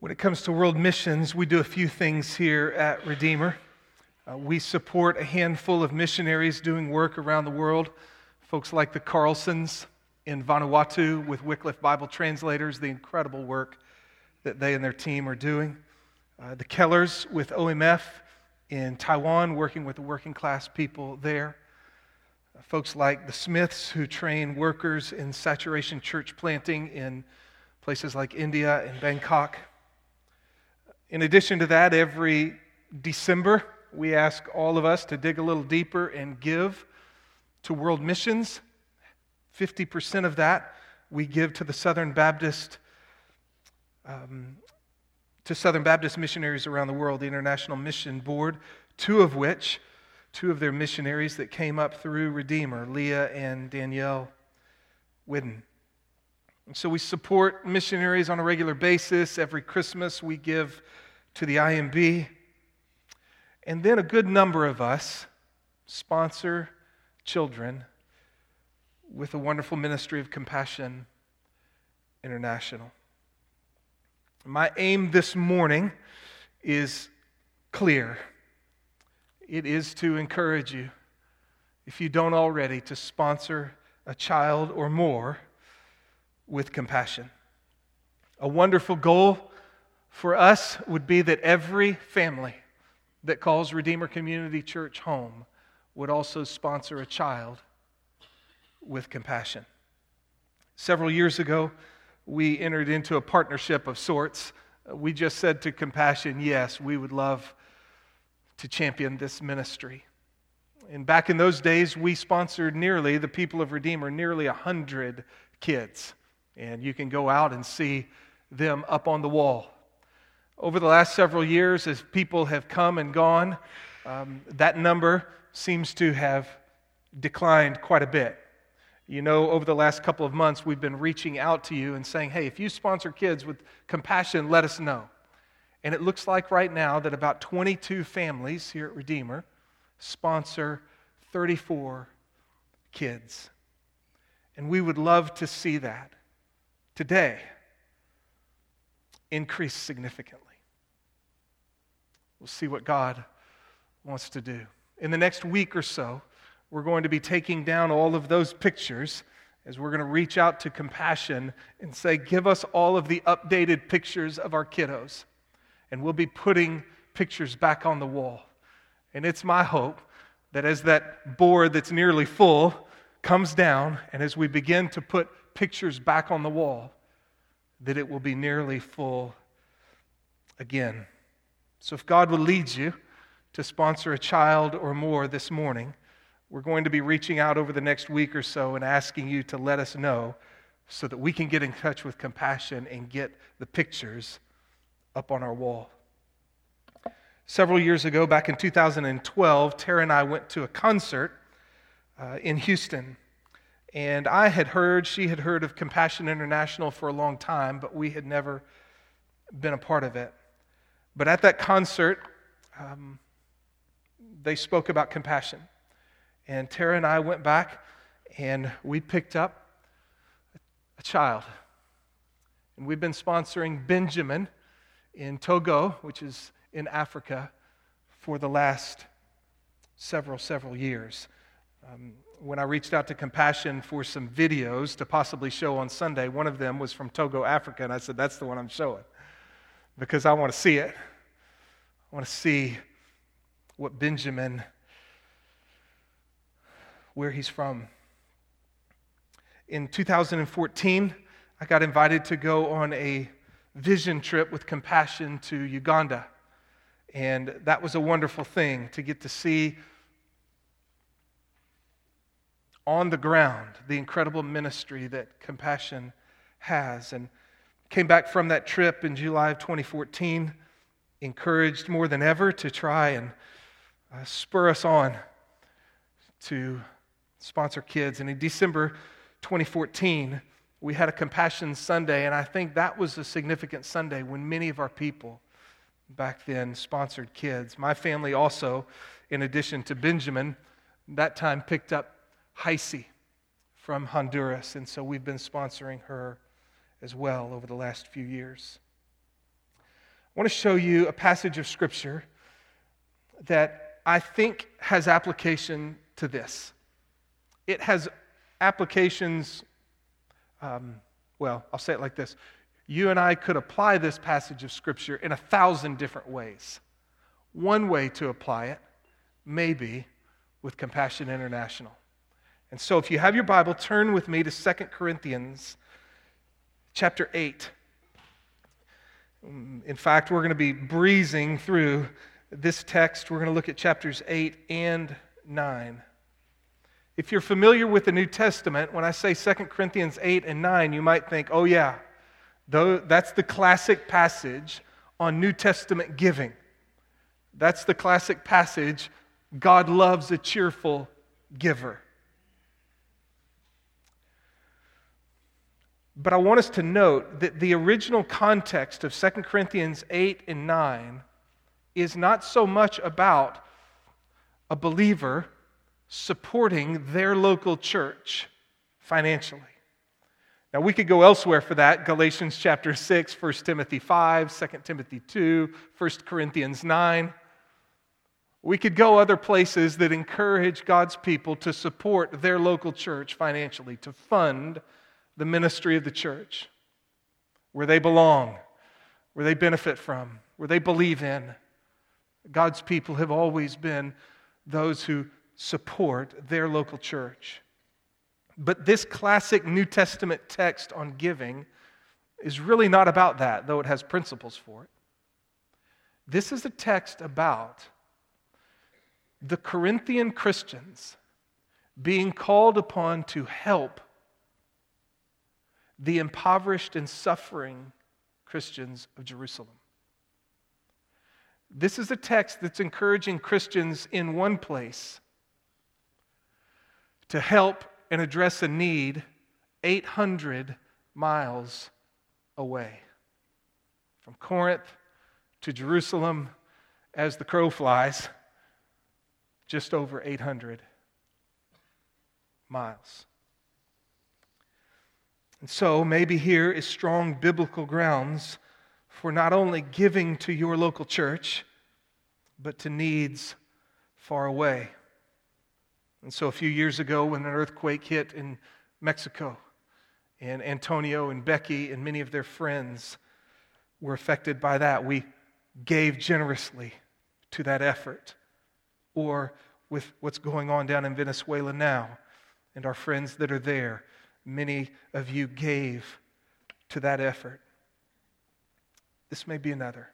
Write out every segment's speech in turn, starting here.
When it comes to world missions, we do a few things here at Redeemer. Uh, we support a handful of missionaries doing work around the world, folks like the Carlsons in Vanuatu with Wycliffe Bible translators, the incredible work that they and their team are doing. Uh, the Kellers with OMF in Taiwan, working with the working class people there. Uh, folks like the Smiths, who train workers in saturation church planting in places like India and Bangkok. In addition to that, every December, we ask all of us to dig a little deeper and give to world missions. 50% of that we give to the Southern Baptist um, to Southern Baptist missionaries around the world, the International Mission Board, two of which, two of their missionaries that came up through Redeemer, Leah and Danielle Whidden. And so we support missionaries on a regular basis. Every Christmas we give to the IMB. And then a good number of us sponsor children with a wonderful ministry of compassion international. My aim this morning is clear. It is to encourage you, if you don't already, to sponsor a child or more with compassion. A wonderful goal for us would be that every family that calls Redeemer Community Church home would also sponsor a child with compassion. Several years ago, we entered into a partnership of sorts. We just said to Compassion, yes, we would love to champion this ministry. And back in those days, we sponsored nearly, the people of Redeemer, nearly 100 kids. And you can go out and see them up on the wall over the last several years, as people have come and gone, um, that number seems to have declined quite a bit. You know, over the last couple of months, we've been reaching out to you and saying, hey, if you sponsor kids with compassion, let us know. And it looks like right now that about 22 families here at Redeemer sponsor 34 kids. And we would love to see that today increase significantly. We'll see what God wants to do. In the next week or so, we're going to be taking down all of those pictures as we're going to reach out to compassion and say, Give us all of the updated pictures of our kiddos. And we'll be putting pictures back on the wall. And it's my hope that as that board that's nearly full comes down, and as we begin to put pictures back on the wall, that it will be nearly full again. So, if God will lead you to sponsor a child or more this morning, we're going to be reaching out over the next week or so and asking you to let us know so that we can get in touch with compassion and get the pictures up on our wall. Several years ago, back in 2012, Tara and I went to a concert uh, in Houston. And I had heard, she had heard of Compassion International for a long time, but we had never been a part of it. But at that concert, um, they spoke about compassion. And Tara and I went back and we picked up a child. And we've been sponsoring Benjamin in Togo, which is in Africa, for the last several, several years. Um, when I reached out to Compassion for some videos to possibly show on Sunday, one of them was from Togo, Africa, and I said, That's the one I'm showing because I want to see it. I want to see what Benjamin, where he's from. In 2014, I got invited to go on a vision trip with compassion to Uganda. And that was a wonderful thing to get to see on the ground the incredible ministry that compassion has. And came back from that trip in July of 2014, encouraged more than ever to try and uh, spur us on to sponsor kids. And in December 2014, we had a Compassion Sunday, and I think that was a significant Sunday when many of our people back then sponsored kids. My family also, in addition to Benjamin, that time picked up Heisey from Honduras, and so we've been sponsoring her as well over the last few years. I want to show you a passage of Scripture that I think has application to this. It has applications, um, well, I'll say it like this. You and I could apply this passage of Scripture in a thousand different ways. One way to apply it may be with Compassion International. And so if you have your Bible, turn with me to 2 Corinthians chapter 8. In fact, we're going to be breezing through this text. We're going to look at chapters 8 and 9. If you're familiar with the New Testament, when I say 2 Corinthians 8 and 9, you might think, oh, yeah, that's the classic passage on New Testament giving. That's the classic passage God loves a cheerful giver. But I want us to note that the original context of 2 Corinthians 8 and 9 is not so much about a believer supporting their local church financially. Now, we could go elsewhere for that Galatians chapter 6, 1 Timothy 5, 2 Timothy 2, 1 Corinthians 9. We could go other places that encourage God's people to support their local church financially, to fund the ministry of the church where they belong, where they benefit from, where they believe in. God's people have always been those who support their local church. But this classic New Testament text on giving is really not about that, though it has principles for it. This is a text about the Corinthian Christians being called upon to help the impoverished and suffering Christians of Jerusalem. This is a text that's encouraging Christians in one place to help and address a need 800 miles away. From Corinth to Jerusalem, as the crow flies, just over 800 miles. And so, maybe here is strong biblical grounds for not only giving to your local church, but to needs far away. And so, a few years ago, when an earthquake hit in Mexico, and Antonio and Becky and many of their friends were affected by that, we gave generously to that effort. Or with what's going on down in Venezuela now and our friends that are there many of you gave to that effort. This may be another.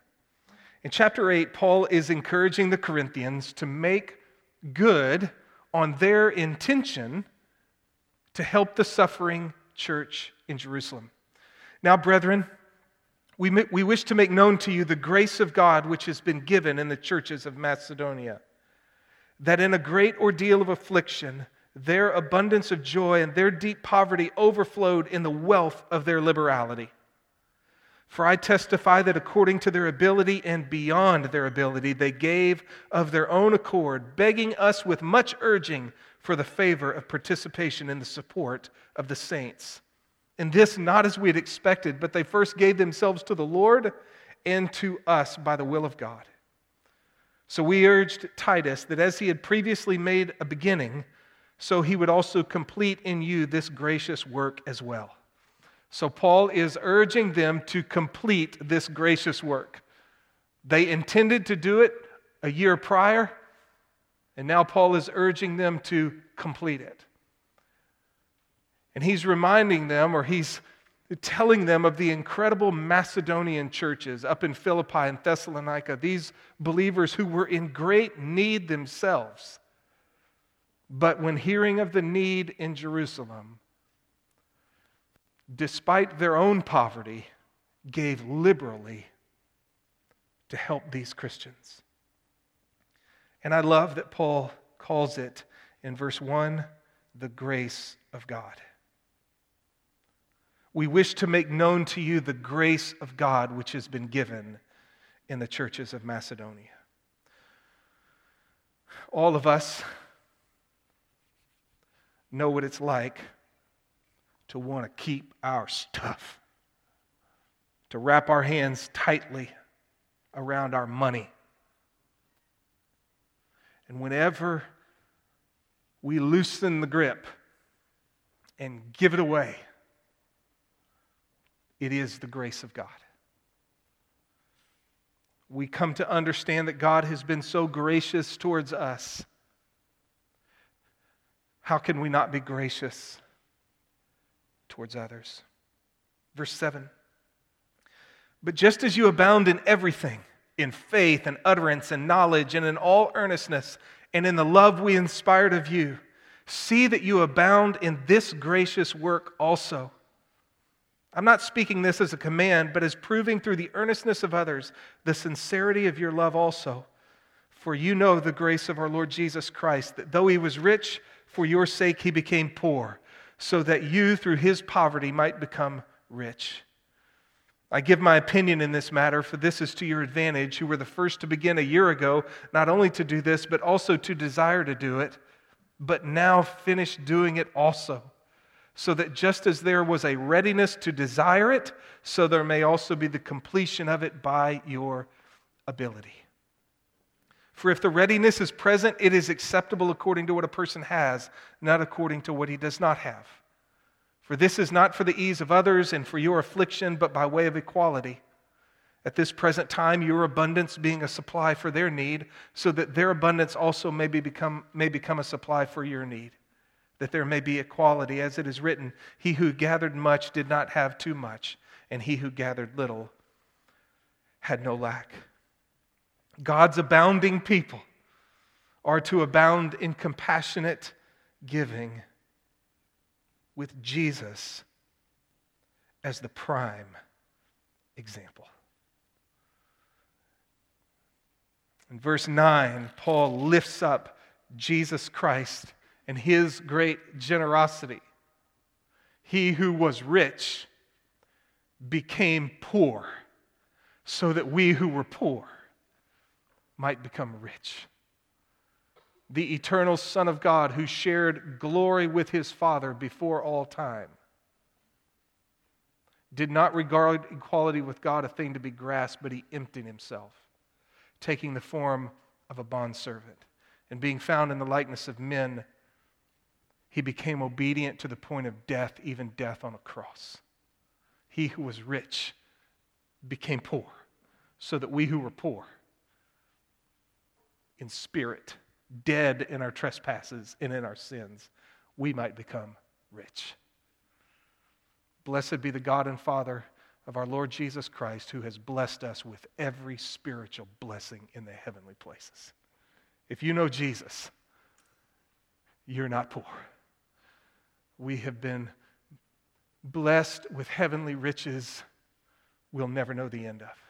In chapter 8, Paul is encouraging the Corinthians to make good on their intention to help the suffering church in Jerusalem. Now, brethren, we, we wish to make known to you the grace of God which has been given in the churches of Macedonia, that in a great ordeal of affliction, their abundance of joy and their deep poverty overflowed in the wealth of their liberality. For I testify that according to their ability and beyond their ability, they gave of their own accord, begging us with much urging for the favor of participation in the support of the saints. And this not as we had expected, but they first gave themselves to the Lord and to us by the will of God. So we urged Titus that as he had previously made a beginning, so he would also complete in you this gracious work as well. So Paul is urging them to complete this gracious work. They intended to do it a year prior, and now Paul is urging them to complete it. And he's reminding them, or he's telling them of the incredible Macedonian churches up in Philippi and Thessalonica, these believers who were in great need themselves. But when hearing of the need in Jerusalem, despite their own poverty, gave liberally to help these Christians. And I love that Paul calls it in verse 1 the grace of God. We wish to make known to you the grace of God which has been given in the churches of Macedonia. All of us know what it's like to want to keep our stuff, to wrap our hands tightly around our money. And whenever we loosen the grip and give it away, it is the grace of God. We come to understand that God has been so gracious towards us. How can we not be gracious towards others? Verse 7 But just as you abound in everything, in faith and utterance and knowledge and in all earnestness and in the love we inspired of you, see that you abound in this gracious work also. I'm not speaking this as a command, but as proving through the earnestness of others the sincerity of your love also. For you know the grace of our Lord Jesus Christ, that though he was rich, for your sake he became poor, so that you through his poverty might become rich. I give my opinion in this matter, for this is to your advantage, who were the first to begin a year ago, not only to do this, but also to desire to do it, but now finish doing it also so that just as there was a readiness to desire it, so there may also be the completion of it by your ability. For if the readiness is present, it is acceptable according to what a person has, not according to what he does not have. For this is not for the ease of others and for your affliction, but by way of equality. At this present time, your abundance being a supply for their need, so that their abundance also may, be become, may become a supply for your need that there may be equality. As it is written, He who gathered much did not have too much, and he who gathered little had no lack. God's abounding people are to abound in compassionate giving with Jesus as the prime example. In verse 9, Paul lifts up Jesus Christ and his great generosity. He who was rich became poor so that we who were poor might become rich. The eternal Son of God who shared glory with his Father before all time did not regard equality with God a thing to be grasped, but he emptied himself, taking the form of a bondservant and being found in the likeness of men he became obedient to the point of death, even death on a cross. He who was rich became poor, so that we who were poor in spirit, dead in our trespasses and in our sins, we might become rich. Blessed be the God and Father of our Lord Jesus Christ, who has blessed us with every spiritual blessing in the heavenly places. If you know Jesus, you're not poor we have been blessed with heavenly riches we'll never know the end of.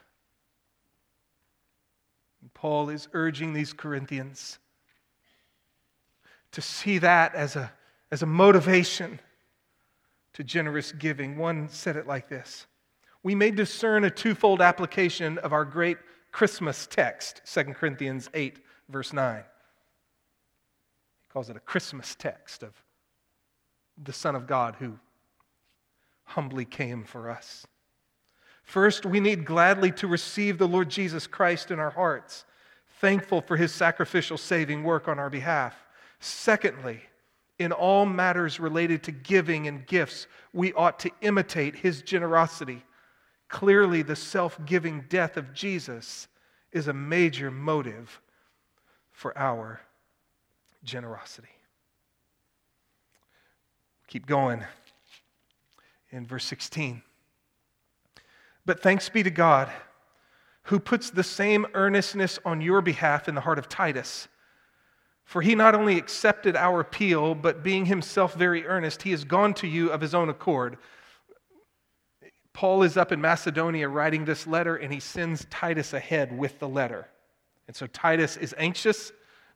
Paul is urging these Corinthians to see that as a, as a motivation to generous giving. One said it like this We may discern a twofold application of our great Christmas text, 2 Corinthians 8, verse 9. He calls it a Christmas text of the Son of God who humbly came for us. First, we need gladly to receive the Lord Jesus Christ in our hearts, thankful for his sacrificial saving work on our behalf. Secondly, in all matters related to giving and gifts, we ought to imitate his generosity. Clearly, the self giving death of Jesus is a major motive for our generosity. Keep going in verse 16. But thanks be to God who puts the same earnestness on your behalf in the heart of Titus. For he not only accepted our appeal, but being himself very earnest, he has gone to you of his own accord. Paul is up in Macedonia writing this letter, and he sends Titus ahead with the letter. And so Titus is anxious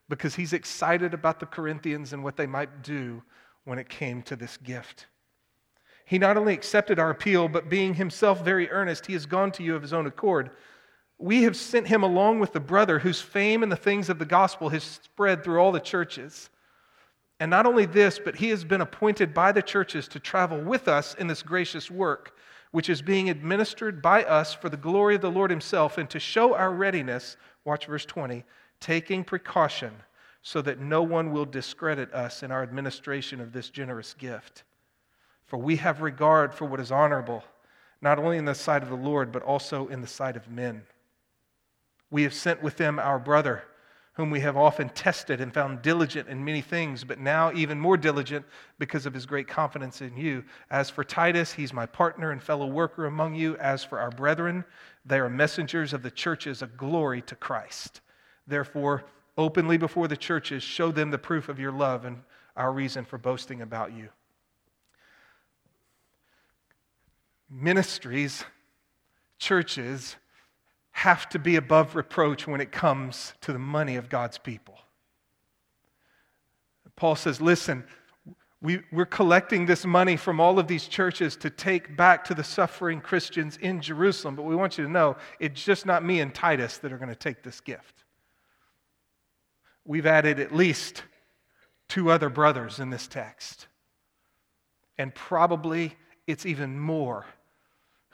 because he's excited about the Corinthians and what they might do when it came to this gift. He not only accepted our appeal, but being himself very earnest, he has gone to you of his own accord. We have sent him along with the brother whose fame and the things of the gospel has spread through all the churches. And not only this, but he has been appointed by the churches to travel with us in this gracious work. which is being administered by us for the glory of the Lord Himself, and to show our readiness, watch verse 20, taking precaution so that no one will discredit us in our administration of this generous gift. For we have regard for what is honorable, not only in the sight of the Lord, but also in the sight of men. We have sent with them our brother whom we have often tested and found diligent in many things, but now even more diligent because of his great confidence in you. As for Titus, he's my partner and fellow worker among you. As for our brethren, they are messengers of the churches, a glory to Christ. Therefore, openly before the churches, show them the proof of your love and our reason for boasting about you. Ministries, churches, have to be above reproach when it comes to the money of God's people. Paul says, listen, we, we're collecting this money from all of these churches to take back to the suffering Christians in Jerusalem, but we want you to know it's just not me and Titus that are going to take this gift. We've added at least two other brothers in this text. And probably it's even more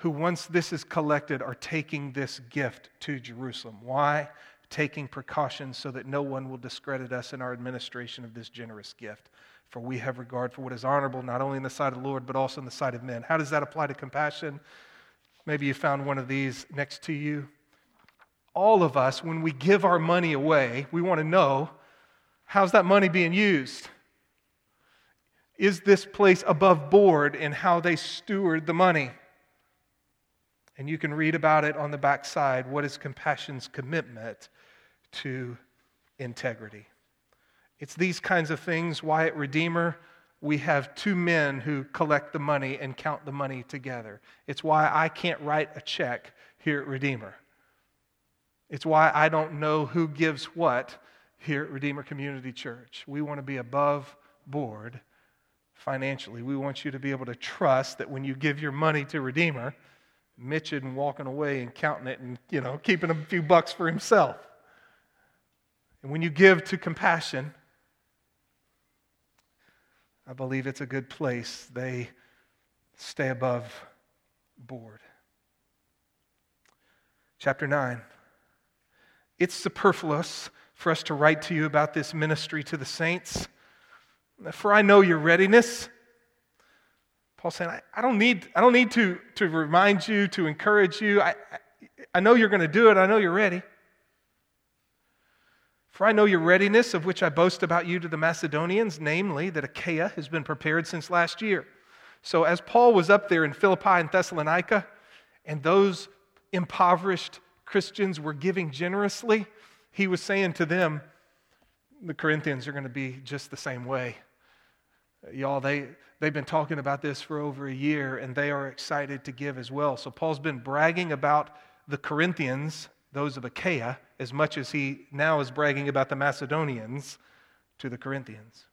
who, once this is collected, are taking this gift to Jerusalem. Why? Taking precautions so that no one will discredit us in our administration of this generous gift. For we have regard for what is honorable, not only in the sight of the Lord, but also in the sight of men. How does that apply to compassion? Maybe you found one of these next to you. All of us, when we give our money away, we want to know how's that money being used? Is this place above board in how they steward the money? And you can read about it on the back side. What is compassion's commitment to integrity? It's these kinds of things why at Redeemer we have two men who collect the money and count the money together. It's why I can't write a check here at Redeemer. It's why I don't know who gives what here at Redeemer Community Church. We want to be above board financially. We want you to be able to trust that when you give your money to Redeemer, Mitch and walking away and counting it and, you know, keeping a few bucks for himself. And when you give to compassion, I believe it's a good place. They stay above board. Chapter 9. It's superfluous for us to write to you about this ministry to the saints, for I know your readiness Paul's saying, I, I, don't need, I don't need to, to remind you, to encourage you. I, I, I know you're going to do it. I know you're ready. For I know your readiness, of which I boast about you to the Macedonians, namely that Achaia has been prepared since last year. So, as Paul was up there in Philippi and Thessalonica, and those impoverished Christians were giving generously, he was saying to them, the Corinthians are going to be just the same way. Y'all, they, they've been talking about this for over a year and they are excited to give as well. So Paul's been bragging about the Corinthians, those of Achaia, as much as he now is bragging about the Macedonians to the Corinthians.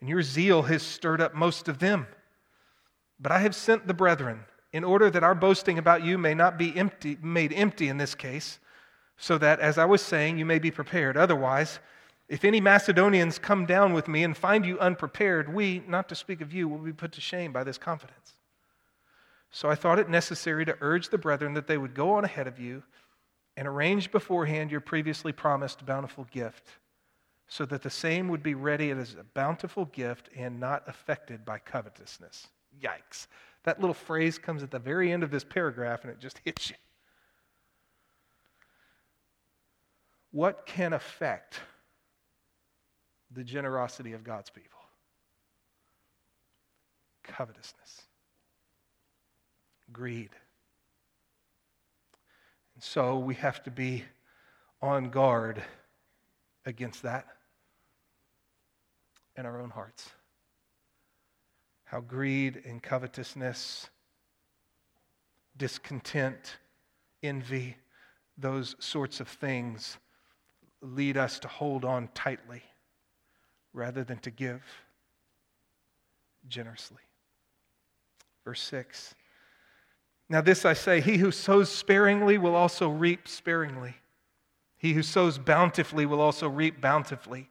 And your zeal has stirred up most of them. But I have sent the brethren in order that our boasting about you may not be empty, made empty in this case, so that, as I was saying, you may be prepared. Otherwise, if any Macedonians come down with me and find you unprepared, we, not to speak of you, will be put to shame by this confidence. So I thought it necessary to urge the brethren that they would go on ahead of you and arrange beforehand your previously promised bountiful gift, so that the same would be ready as a bountiful gift and not affected by covetousness. Yikes. That little phrase comes at the very end of this paragraph and it just hits you. What can affect the generosity of God's people covetousness, greed. And so we have to be on guard against that in our own hearts. How greed and covetousness, discontent, envy, those sorts of things lead us to hold on tightly rather than to give generously. Verse 6. Now, this I say he who sows sparingly will also reap sparingly. He who sows bountifully will also reap bountifully.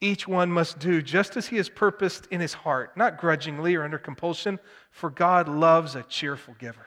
Each one must do just as he has purposed in his heart, not grudgingly or under compulsion, for God loves a cheerful giver.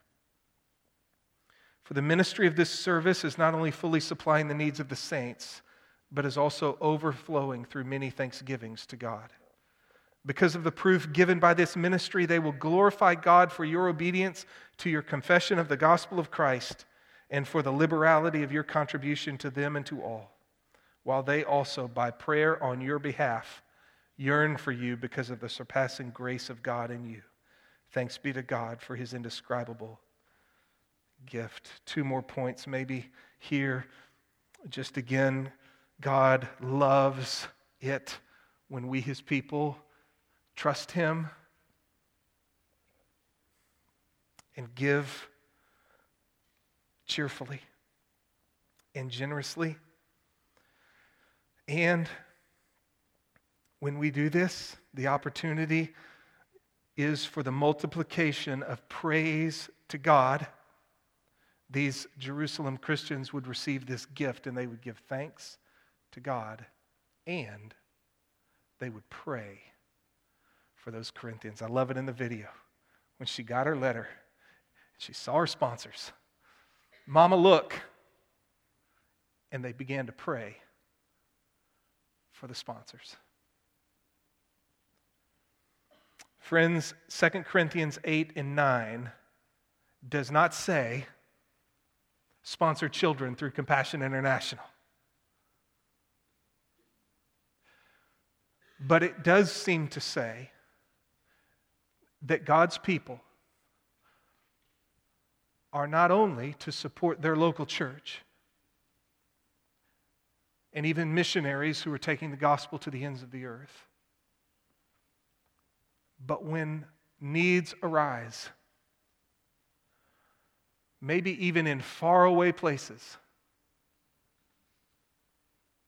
For the ministry of this service is not only fully supplying the needs of the saints, but is also overflowing through many thanksgivings to God. Because of the proof given by this ministry, they will glorify God for your obedience to your confession of the gospel of Christ and for the liberality of your contribution to them and to all, while they also, by prayer on your behalf, yearn for you because of the surpassing grace of God in you. Thanks be to God for his indescribable gift. Two more points, maybe here. Just again, God loves it when we, his people, trust him and give cheerfully and generously. And when we do this, the opportunity is for the multiplication of praise to God these Jerusalem Christians would receive this gift and they would give thanks to God and they would pray for those Corinthians. I love it in the video. When she got her letter, she saw her sponsors. Mama, look. And they began to pray for the sponsors. Friends, 2 Corinthians 8 and 9 does not say sponsor children through Compassion International. But it does seem to say that God's people are not only to support their local church and even missionaries who are taking the gospel to the ends of the earth, but when needs arise, maybe even in faraway places,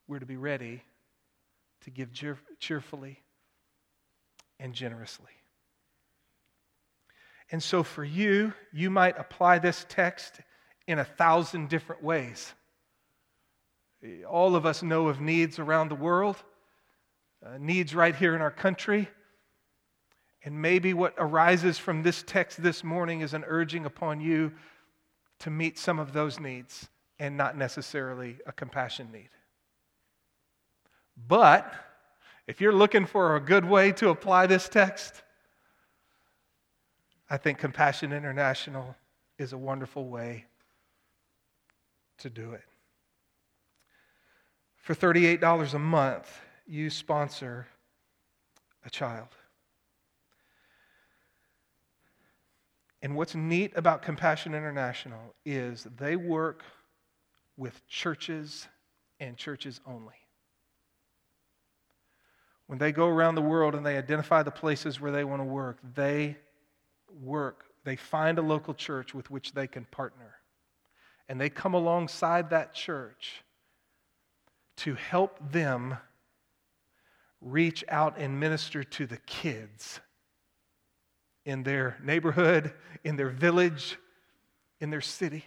we're to be ready to give cheerfully and generously. And so, for you, you might apply this text in a thousand different ways. All of us know of needs around the world, uh, needs right here in our country. And maybe what arises from this text this morning is an urging upon you to meet some of those needs and not necessarily a compassion need. But if you're looking for a good way to apply this text, I think Compassion International is a wonderful way to do it. For $38 a month, you sponsor a child. And what's neat about Compassion International is they work with churches and churches only. When they go around the world and they identify the places where they want to work, they work, they find a local church with which they can partner. And they come alongside that church to help them reach out and minister to the kids in their neighborhood, in their village, in their city.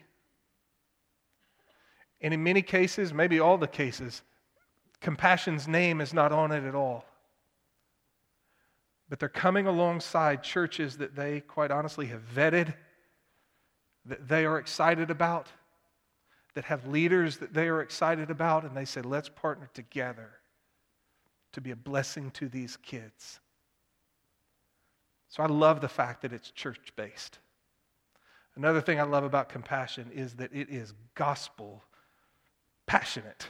And in many cases, maybe all the cases, compassion's name is not on it at all. But they're coming alongside churches that they, quite honestly, have vetted, that they are excited about, that have leaders that they are excited about, and they say, let's partner together to be a blessing to these kids. So I love the fact that it's church based. Another thing I love about compassion is that it is gospel passionate.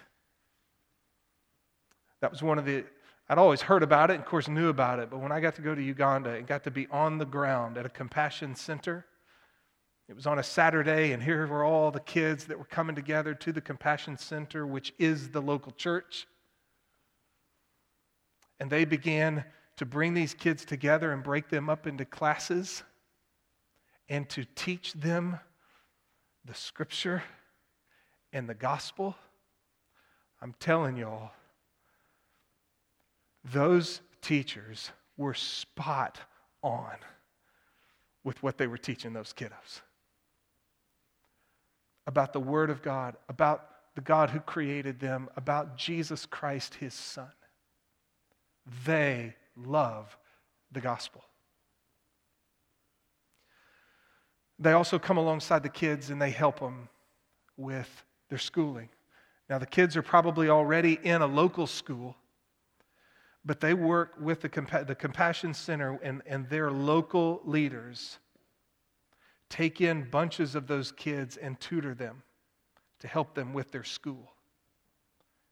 That was one of the, I'd always heard about it, and of course knew about it, but when I got to go to Uganda and got to be on the ground at a compassion center, it was on a Saturday, and here were all the kids that were coming together to the compassion center, which is the local church. And they began to bring these kids together and break them up into classes and to teach them the scripture and the gospel. I'm telling y'all, those teachers were spot on with what they were teaching those kiddos about the Word of God, about the God who created them, about Jesus Christ, his Son. They love the gospel. They also come alongside the kids and they help them with their schooling. Now, the kids are probably already in a local school, but they work with the, the Compassion Center and, and their local leaders, take in bunches of those kids and tutor them to help them with their school.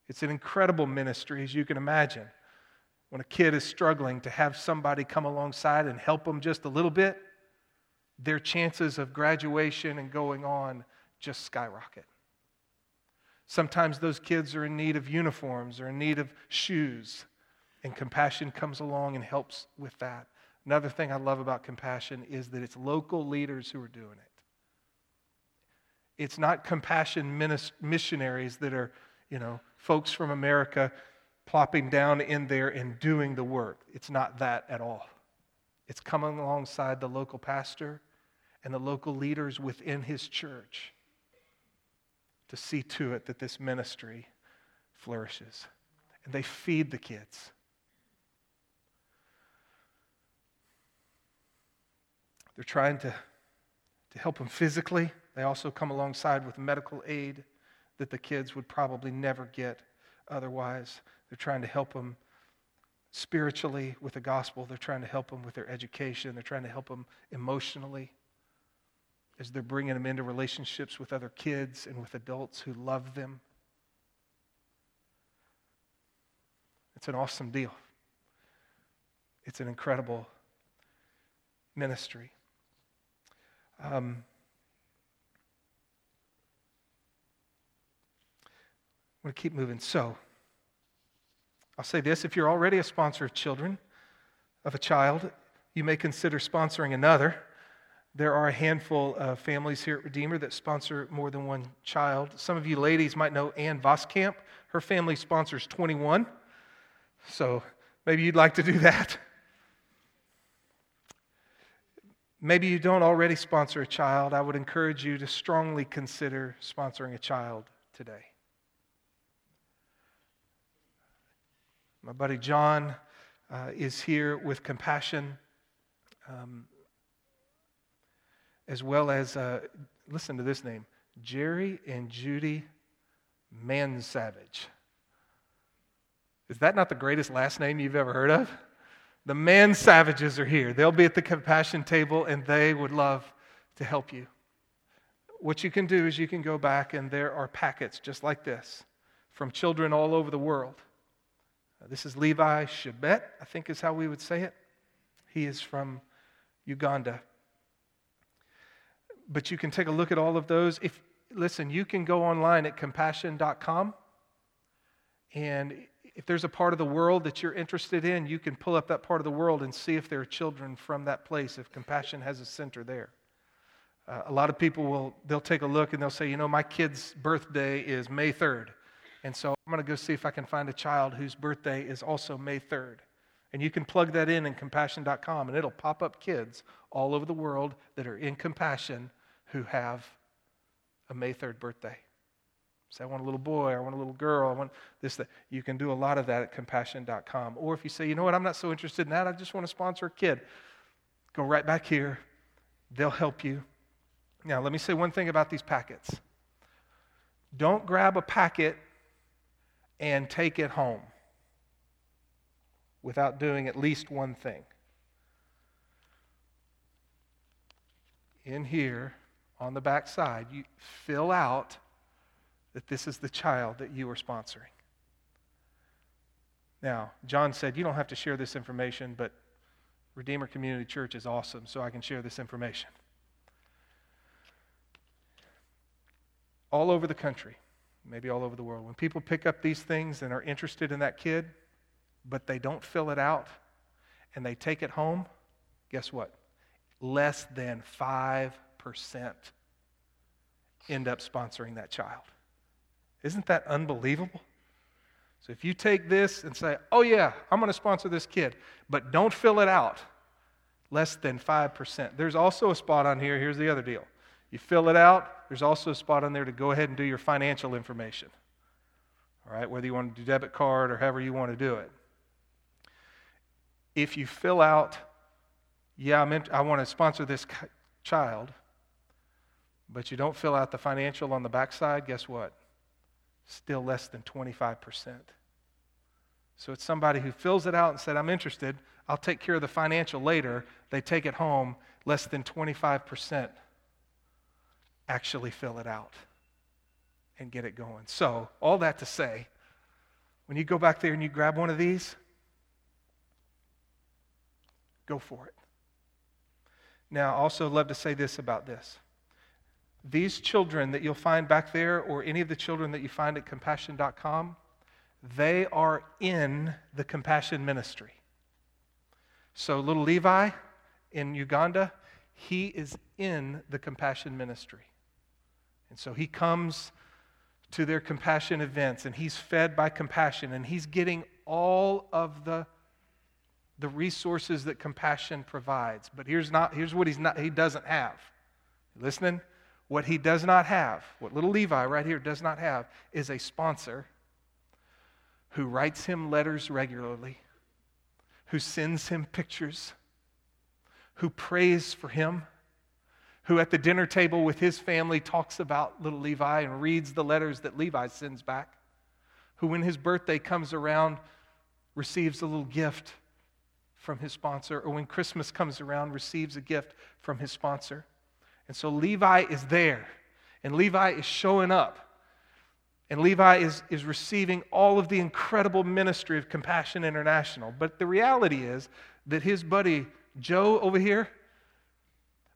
It's an incredible ministry, as you can imagine. When a kid is struggling, to have somebody come alongside and help them just a little bit, their chances of graduation and going on just skyrocket. Sometimes those kids are in need of uniforms or in need of shoes, and compassion comes along and helps with that. Another thing I love about compassion is that it's local leaders who are doing it. It's not compassion missionaries that are, you know, folks from America plopping down in there and doing the work. It's not that at all. It's coming alongside the local pastor and the local leaders within his church to see to it that this ministry flourishes. And they feed the kids. They're trying to, to help them physically. They also come alongside with medical aid that the kids would probably never get otherwise. They're trying to help them spiritually with the gospel. They're trying to help them with their education. They're trying to help them emotionally as they're bringing them into relationships with other kids and with adults who love them. It's an awesome deal. It's an incredible ministry. Um, I'm going to keep moving. So, I'll say this if you're already a sponsor of children, of a child, you may consider sponsoring another. There are a handful of families here at Redeemer that sponsor more than one child. Some of you ladies might know Ann Voskamp. Her family sponsors 21. So maybe you'd like to do that. Maybe you don't already sponsor a child. I would encourage you to strongly consider sponsoring a child today. My buddy John uh, is here with compassion, um, as well as, uh, listen to this name Jerry and Judy Mansavage. Is that not the greatest last name you've ever heard of? The Man Savages are here. They'll be at the compassion table and they would love to help you. What you can do is you can go back and there are packets just like this from children all over the world this is Levi Shabet, I think is how we would say it. He is from Uganda. But you can take a look at all of those. If listen, you can go online at compassion.com and if there's a part of the world that you're interested in, you can pull up that part of the world and see if there are children from that place, if Compassion has a center there. Uh, a lot of people will they'll take a look and they'll say, you know, my kid's birthday is May 3rd. And so I'm going to go see if I can find a child whose birthday is also May 3rd. And you can plug that in in compassion.com, and it'll pop up kids all over the world that are in compassion who have a May 3rd birthday. Say, I want a little boy, I want a little girl, I want this, that. You can do a lot of that at compassion.com. Or if you say, you know what, I'm not so interested in that, I just want to sponsor a kid, go right back here. They'll help you. Now, let me say one thing about these packets. Don't grab a packet and take it home without doing at least one thing. In here, on the back side, you fill out that this is the child that you are sponsoring. Now, John said, You don't have to share this information, but Redeemer Community Church is awesome, so I can share this information. All over the country, maybe all over the world. When people pick up these things and are interested in that kid, but they don't fill it out and they take it home, guess what? Less than 5% end up sponsoring that child. Isn't that unbelievable? So if you take this and say, oh, yeah, I'm going to sponsor this kid, but don't fill it out, less than 5%. There's also a spot on here. Here's the other deal. You fill it out, there's also a spot on there to go ahead and do your financial information. All right, whether you want to do debit card or however you want to do it. If you fill out, yeah, I'm in, I want to sponsor this child, but you don't fill out the financial on the backside, guess what? Still less than 25%. So it's somebody who fills it out and said, I'm interested. I'll take care of the financial later. They take it home, less than 25% actually fill it out and get it going. So, all that to say, when you go back there and you grab one of these, go for it. Now, I also love to say this about this. These children that you'll find back there, or any of the children that you find at compassion.com, they are in the compassion ministry. So, little Levi in Uganda, he is in the compassion ministry. And so he comes to their compassion events and he's fed by compassion and he's getting all of the the resources that compassion provides. But here's not here's what he's not he doesn't have. listening? What he does not have, what little Levi right here does not have, is a sponsor who writes him letters regularly, who sends him pictures, who prays for him, who at the dinner table with his family talks about little Levi and reads the letters that Levi sends back, who, when his birthday comes around, receives a little gift from his sponsor, or when Christmas comes around, receives a gift from his sponsor. And so Levi is there, and Levi is showing up. And Levi is, is receiving all of the incredible ministry of Compassion International. But the reality is that his buddy Joe over here,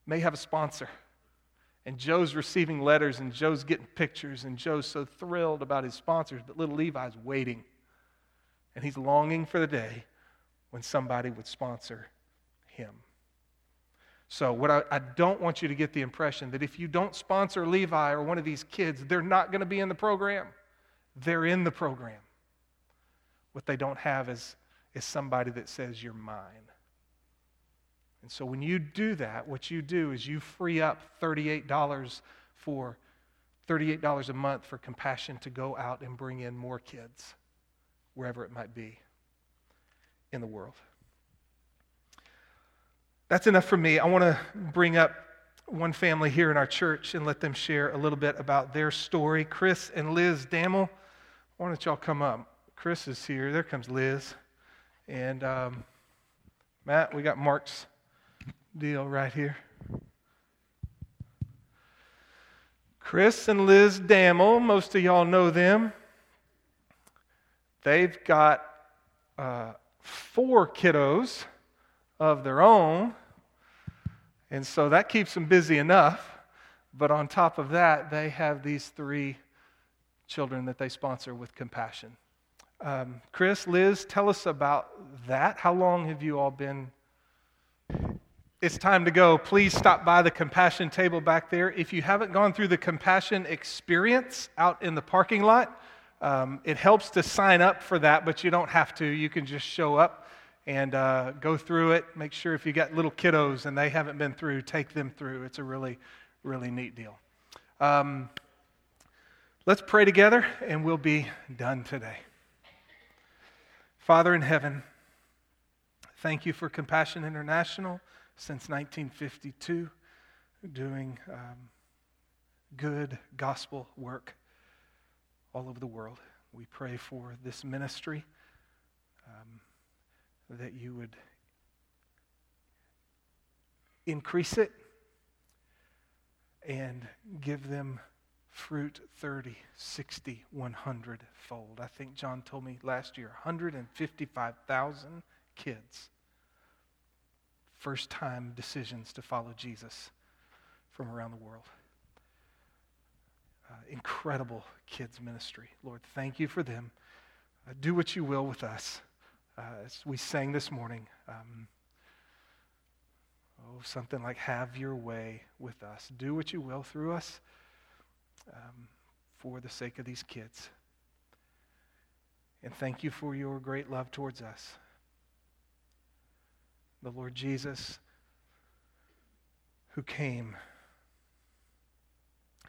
may have a sponsor. And Joe's receiving letters, and Joe's getting pictures, and Joe's so thrilled about his sponsors, but little Levi's waiting. And he's longing for the day when somebody would sponsor him. So, what I, I, don't want you to get the impression that if you don't sponsor Levi or one of these kids, they're not going to be in the program. They're in the program. What they don't have is, is somebody that says, You're mine. And so when you do that, what you do is you free up $38 for $38 a month for compassion to go out and bring in more kids wherever it might be in the world. That's enough for me. I want to bring up one family here in our church and let them share a little bit about their story. Chris and Liz Dammel, why don't y'all come up? Chris is here. There comes Liz. And um, Matt, we got Mark's deal right here. Chris and Liz Dammel, most of y'all know them. They've got uh, four kiddos of their own, and so that keeps them busy enough. But on top of that, they have these three children that they sponsor with compassion. Um, Chris, Liz, tell us about that. How long have you all been it's time to go. Please stop by the compassion table back there. If you haven't gone through the compassion experience out in the parking lot, um, it helps to sign up for that, but you don't have to. You can just show up and uh, go through it. Make sure if you got little kiddos and they haven't been through, take them through. It's a really, really neat deal. Um, let's pray together and we'll be done today. Father in heaven, thank you for Compassion International since 1952 doing um, good gospel work all over the world. We pray for this ministry um, that you would increase it and give them fruit 30, 60, 100 fold. I think John told me last year 155,000 kids first time decisions to follow Jesus from around the world. Uh, incredible kids' ministry. Lord, thank you for them. Uh, do what you will with us. uh, as we sang this morning. Um, oh, something like, Have your way with us. Do what you will through us um, for the sake of these kids. And thank you for your great love towards us. The Lord Jesus, who came,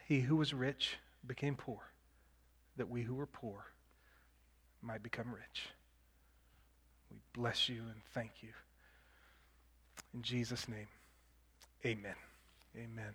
he who was rich became poor, that we who were poor might become rich. We bless you and thank you. In Jesus' name, amen. Amen.